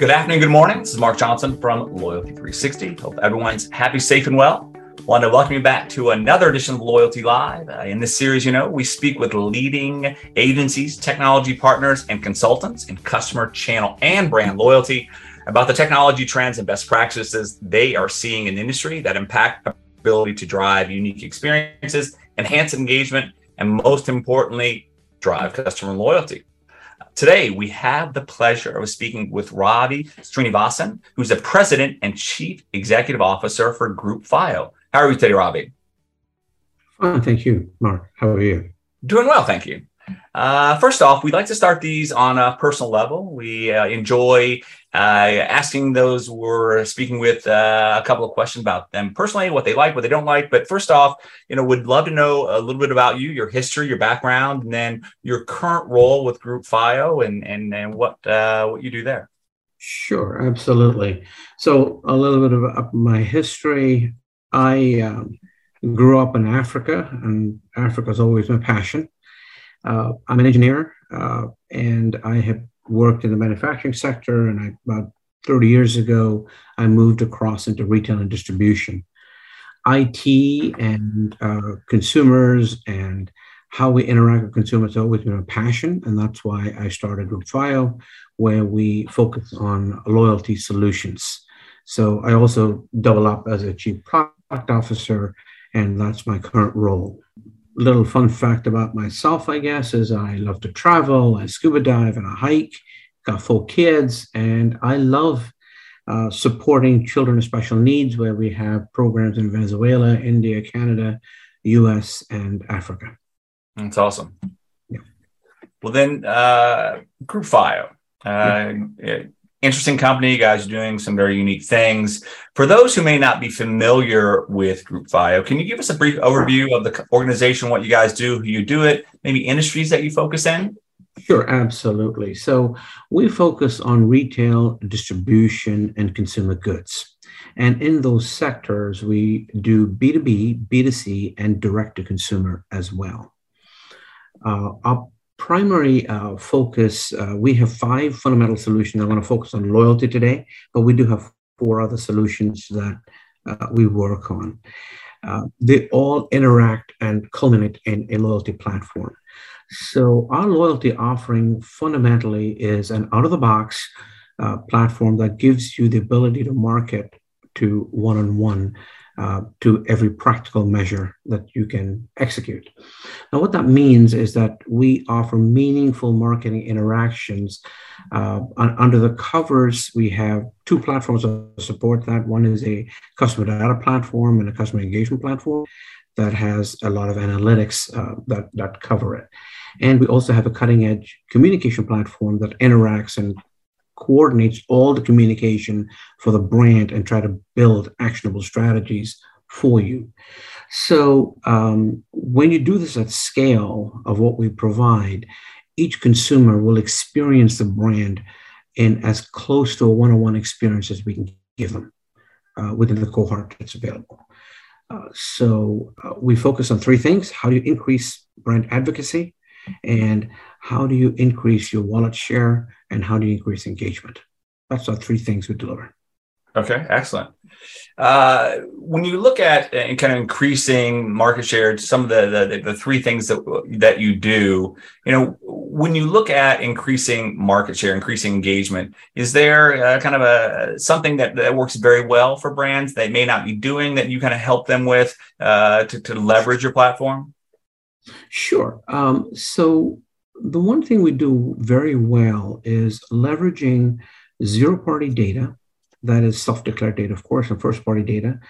Good afternoon, good morning. This is Mark Johnson from Loyalty 360. Hope everyone's happy, safe, and well. Want to welcome you back to another edition of Loyalty Live. Uh, in this series, you know, we speak with leading agencies, technology partners, and consultants in customer channel and brand loyalty about the technology trends and best practices they are seeing in industry that impact ability to drive unique experiences, enhance engagement, and most importantly, drive customer loyalty. Today, we have the pleasure of speaking with Ravi Srinivasan, who's the president and chief executive officer for Group FIO. How are you today, Ravi? Fine, thank you, Mark. How are you? Doing well, thank you. Uh, first off, we'd like to start these on a personal level. We uh, enjoy asking those we're speaking with uh, a couple of questions about them personally, what they like, what they don't like. But first off, you know, would love to know a little bit about you, your history, your background, and then your current role with Group FIO and and and what uh, what you do there. Sure, absolutely. So a little bit of my history. I um, grew up in Africa, and Africa is always my passion. Uh, I'm an engineer, uh, and I have worked in the manufacturing sector. And I, about 30 years ago, I moved across into retail and distribution. IT and uh, consumers and how we interact with consumers has always been a passion, and that's why I started Group FIO, where we focus on loyalty solutions. So I also double up as a chief product officer, and that's my current role little fun fact about myself, I guess, is I love to travel, I scuba dive and I hike, got four kids, and I love uh, supporting children with special needs where we have programs in Venezuela, India, Canada, US, and Africa. That's awesome. Yeah. Well, then, uh, Group FIO. Uh, yeah interesting company. You guys are doing some very unique things. For those who may not be familiar with Group FIO, can you give us a brief overview of the organization, what you guys do, who you do it, maybe industries that you focus in? Sure, absolutely. So we focus on retail, distribution, and consumer goods. And in those sectors, we do B2B, B2C, and direct to consumer as well. Uh, our primary uh, focus, uh, we have five fundamental solutions. I want to focus on loyalty today, but we do have four other solutions that uh, we work on. Uh, they all interact and culminate in a loyalty platform. So, our loyalty offering fundamentally is an out of the box uh, platform that gives you the ability to market to one on one uh, to every practical measure that you can execute. Now, what that means is that we offer meaningful marketing interactions. Uh, under the covers, we have two platforms that support that. One is a customer data platform and a customer engagement platform that has a lot of analytics uh, that, that cover it. And we also have a cutting edge communication platform that interacts and coordinates all the communication for the brand and try to build actionable strategies for you. So um, when you do this at scale of what we provide, each consumer will experience the brand in as close to a one-on-one experience as we can give them uh, within the cohort that's available. Uh, so uh, we focus on three things: how do you increase brand advocacy, and how do you increase your wallet share and how do you increase engagement? That's the three things we deliver. Okay excellent. Uh, when you look at uh, kind of increasing market share some of the, the, the three things that that you do you know when you look at increasing market share increasing engagement is there uh, kind of a something that, that works very well for brands they may not be doing that you kind of help them with uh, to, to leverage your platform Sure. Um, so the one thing we do very well is leveraging zero party data, that is self declared data, of course, and first party data,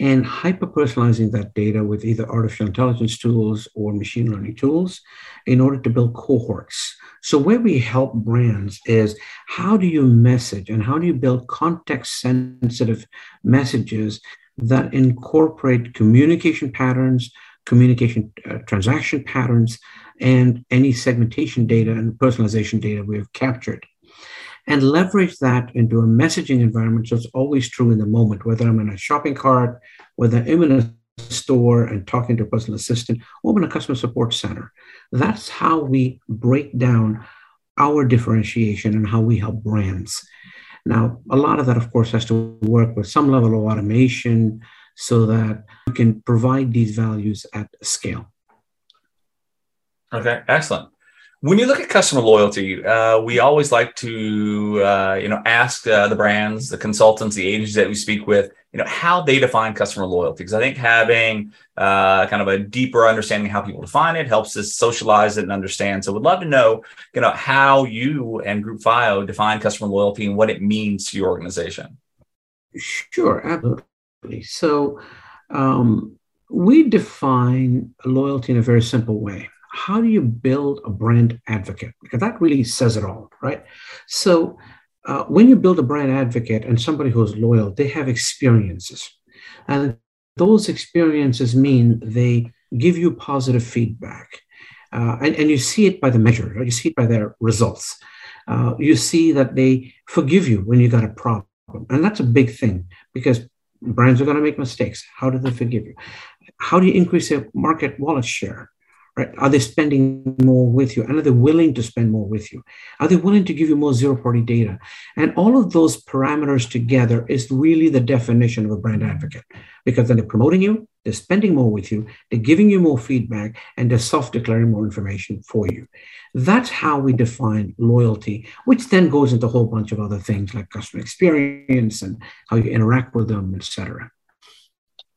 and hyper personalizing that data with either artificial intelligence tools or machine learning tools in order to build cohorts. So, where we help brands is how do you message and how do you build context sensitive messages that incorporate communication patterns, communication uh, transaction patterns, and any segmentation data and personalization data we have captured. And leverage that into a messaging environment so it's always true in the moment, whether I'm in a shopping cart, whether I'm in a store and talking to a personal assistant, or in a customer support center. That's how we break down our differentiation and how we help brands. Now, a lot of that, of course, has to work with some level of automation so that you can provide these values at scale. Okay, excellent. When you look at customer loyalty, uh, we always like to, uh, you know, ask uh, the brands, the consultants, the agents that we speak with, you know, how they define customer loyalty. Because I think having uh, kind of a deeper understanding of how people define it helps us socialize it and understand. So, we'd love to know, you know, how you and Group FIO define customer loyalty and what it means to your organization. Sure, absolutely. So, um, we define loyalty in a very simple way how do you build a brand advocate? Because that really says it all, right? So uh, when you build a brand advocate and somebody who's loyal, they have experiences. And those experiences mean they give you positive feedback. Uh, and, and you see it by the measure, right? you see it by their results. Uh, you see that they forgive you when you got a problem. And that's a big thing because brands are going to make mistakes. How do they forgive you? How do you increase your market wallet share? Right? Are they spending more with you? And are they willing to spend more with you? Are they willing to give you more zero party data? And all of those parameters together is really the definition of a brand advocate because then they're promoting you, they're spending more with you, they're giving you more feedback, and they're self declaring more information for you. That's how we define loyalty, which then goes into a whole bunch of other things like customer experience and how you interact with them, et cetera.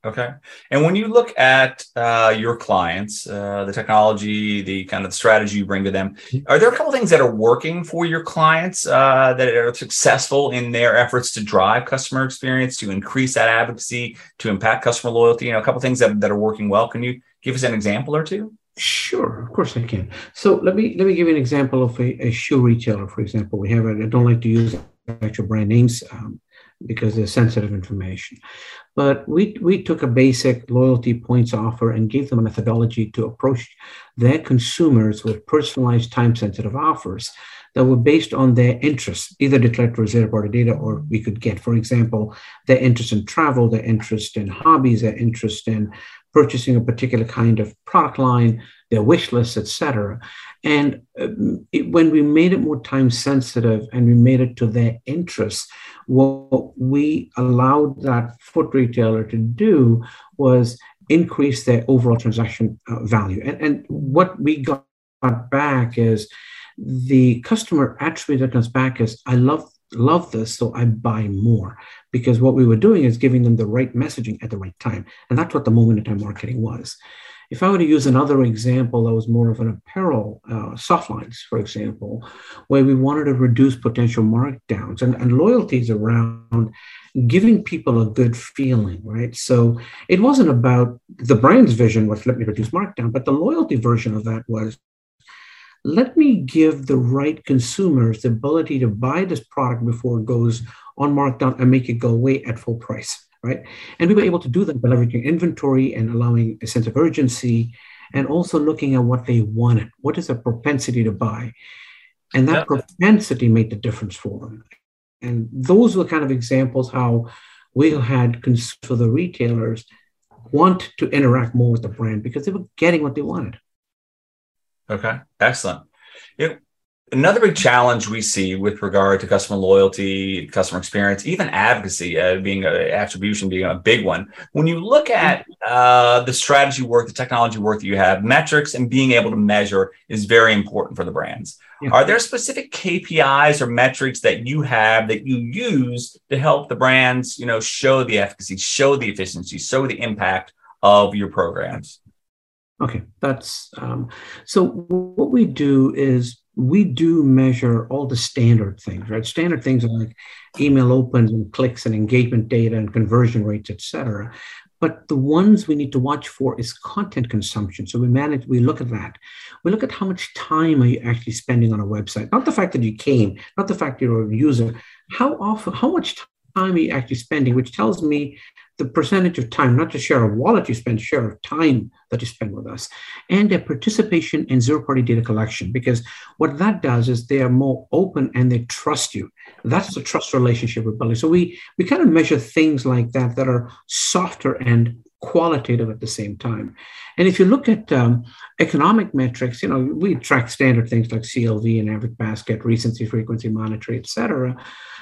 Okay. And when you look at uh, your clients, uh, the technology, the kind of strategy you bring to them, mm-hmm. are there a couple things that are working for your clients uh, that are successful in their efforts to drive customer experience, to increase that advocacy, to impact customer loyalty? You know, a couple things that, that are working well. Can you give us an example or two? Sure, of course I can. So let me let me give you an example of a, a shoe retailer, for example. We have a, I don't like to use actual brand names um, because they're sensitive information. But we, we took a basic loyalty points offer and gave them a methodology to approach their consumers with personalized time sensitive offers that were based on their interests, either declared through zero party data or we could get, for example, their interest in travel, their interest in hobbies, their interest in purchasing a particular kind of product line, their wish lists, etc. And um, it, when we made it more time sensitive and we made it to their interests, what we allowed that foot retailer to do was increase their overall transaction uh, value. And, and what we got back is the customer attribute that comes back is, I love love this, so I buy more. Because what we were doing is giving them the right messaging at the right time. And that's what the moment in time marketing was. If I were to use another example that was more of an apparel, uh, soft lines, for example, where we wanted to reduce potential markdowns and, and loyalties around giving people a good feeling, right? So it wasn't about the brand's vision was let me reduce markdown, but the loyalty version of that was let me give the right consumers the ability to buy this product before it goes on markdown and make it go away at full price right? And we were able to do that by leveraging inventory and allowing a sense of urgency and also looking at what they wanted. What is a propensity to buy? And that yeah. propensity made the difference for them. And those were kind of examples how we had for the retailers want to interact more with the brand because they were getting what they wanted. Okay, excellent. It, Another big challenge we see with regard to customer loyalty, customer experience, even advocacy uh, being a attribution being a big one. When you look at uh, the strategy work, the technology work that you have, metrics and being able to measure is very important for the brands. Yeah. Are there specific KPIs or metrics that you have that you use to help the brands, you know, show the efficacy, show the efficiency, show the impact of your programs? Okay, that's um, so. What we do is we do measure all the standard things, right? Standard things are like email opens and clicks and engagement data and conversion rates, et cetera. But the ones we need to watch for is content consumption. So we manage, we look at that. We look at how much time are you actually spending on a website? Not the fact that you came, not the fact you're a user. How often, how much time are you actually spending, which tells me the percentage of time, not just share of wallet you spend, share of time that you spend with us, and their participation in zero party data collection. Because what that does is they are more open and they trust you. That's the trust relationship we're building. So we, we kind of measure things like that that are softer and qualitative at the same time. And if you look at um, economic metrics, you know, we track standard things like CLV and average basket, recency, frequency, monetary, et cetera.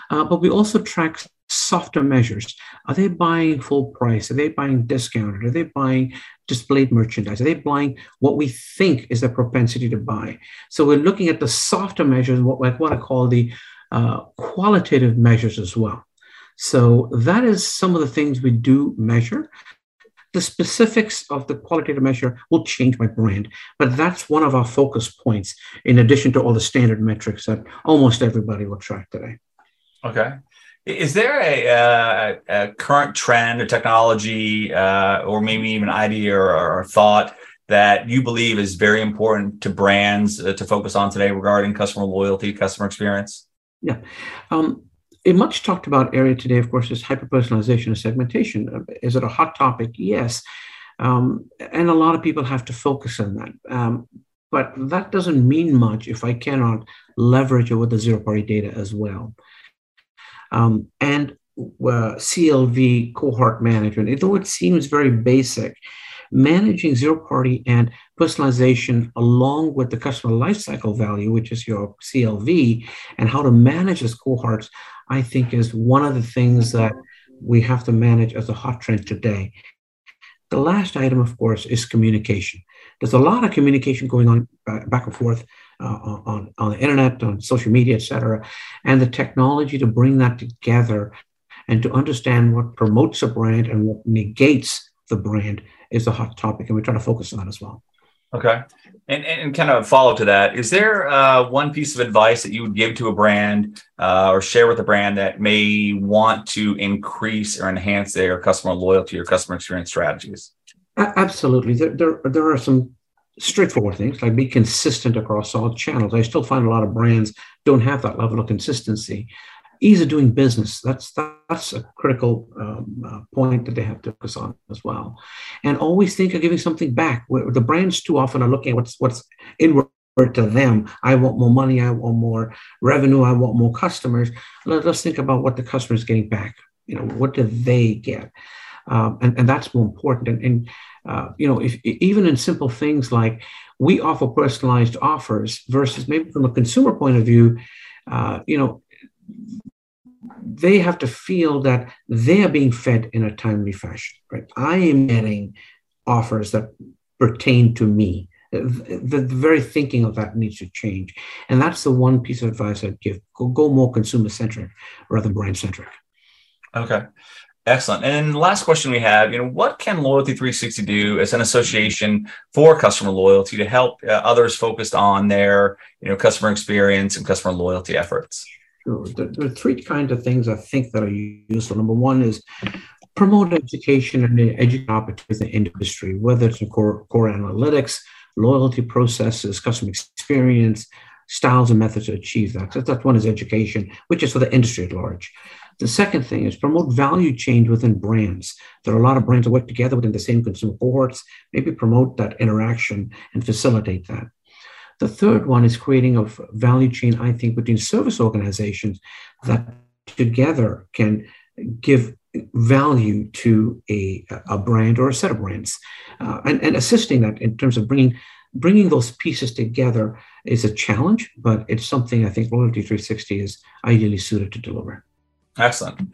Uh, but we also track softer measures. Are they buying full price? Are they buying discounted? Are they buying displayed merchandise? Are they buying what we think is their propensity to buy? So we're looking at the softer measures, what, what I call the uh, qualitative measures as well. So that is some of the things we do measure. The specifics of the qualitative measure will change by brand, but that's one of our focus points in addition to all the standard metrics that almost everybody will track today. Okay. Is there a, uh, a current trend or technology, uh, or maybe even idea or, or, thought that you believe is very important to brands uh, to focus on today regarding customer loyalty, customer experience? Yeah. Um, a much talked about area today, of course, is hyperpersonalization and segmentation. Is it a hot topic? Yes. Um, and a lot of people have to focus on that. Um, but that doesn't mean much if I cannot leverage it with the zero party data as well. Um, and uh, CLV cohort management, though it seems very basic, managing zero party and personalization along with the customer lifecycle value, which is your CLV, and how to manage those cohorts, I think is one of the things that we have to manage as a hot trend today. The last item, of course, is communication. There's a lot of communication going on back and forth uh, on, on the internet, on social media, et cetera, and the technology to bring that together and to understand what promotes a brand and what negates the brand is a hot topic, and we're trying to focus on that as well. Okay. And, and kind of follow to that, is there uh, one piece of advice that you would give to a brand uh, or share with a brand that may want to increase or enhance their customer loyalty or customer experience strategies? Absolutely. There, there, there are some straightforward things like be consistent across all channels. I still find a lot of brands don't have that level of consistency. Ease of doing business. That's that's a critical um, uh, point that they have to focus on as well. And always think of giving something back. The brands too often are looking at what's what's inward to them. I want more money. I want more revenue. I want more customers. Let, us think about what the customer is getting back. You know, what do they get? Um, and, and that's more important. And, and uh, you know, if, even in simple things like we offer personalized offers versus maybe from a consumer point of view, uh, you know, they have to feel that they're being fed in a timely fashion, right? I am getting offers that pertain to me. The, the, very thinking of that needs to change. And that's the one piece of advice I'd give. Go, go more consumer centric rather than brand centric. Okay. Excellent. And last question we have, you know, what can Loyalty 360 do as an association for customer loyalty to help uh, others focused on their, you know, customer experience and customer loyalty efforts? Sure. There, are three kinds of things I think that are useful. Number one is promote education and education opportunities in the industry, whether it's in core, core analytics, loyalty processes, customer experience, styles and methods to achieve that. So that one is education, which is for the industry at large. The second thing is promote value change within brands. There are a lot of brands that work together within the same consumer cohorts. Maybe promote that interaction and facilitate that. The third one is creating a value chain, I think, between service organizations that together can give value to a, a brand or a set of brands uh, and, and assisting that in terms of bringing bringing those pieces together is a challenge but it's something i think loyalty 360 is ideally suited to deliver Excellent.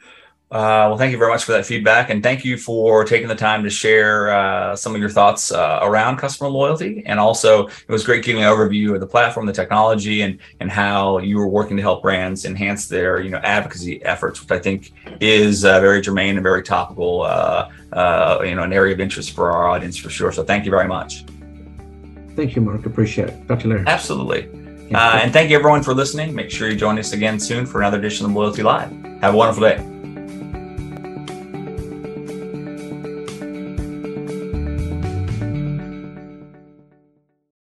Uh, well, thank you very much for that feedback, and thank you for taking the time to share uh, some of your thoughts uh, around customer loyalty. And also, it was great giving an overview of the platform, the technology, and and how you were working to help brands enhance their you know advocacy efforts, which I think is uh, very germane and very topical. Uh, uh, you know, an area of interest for our audience for sure. So, thank you very much. Thank you, Mark. Appreciate it. Talk to you later. Absolutely. Uh, and thank you everyone for listening. Make sure you join us again soon for another edition of Loyalty Live. Have a wonderful day.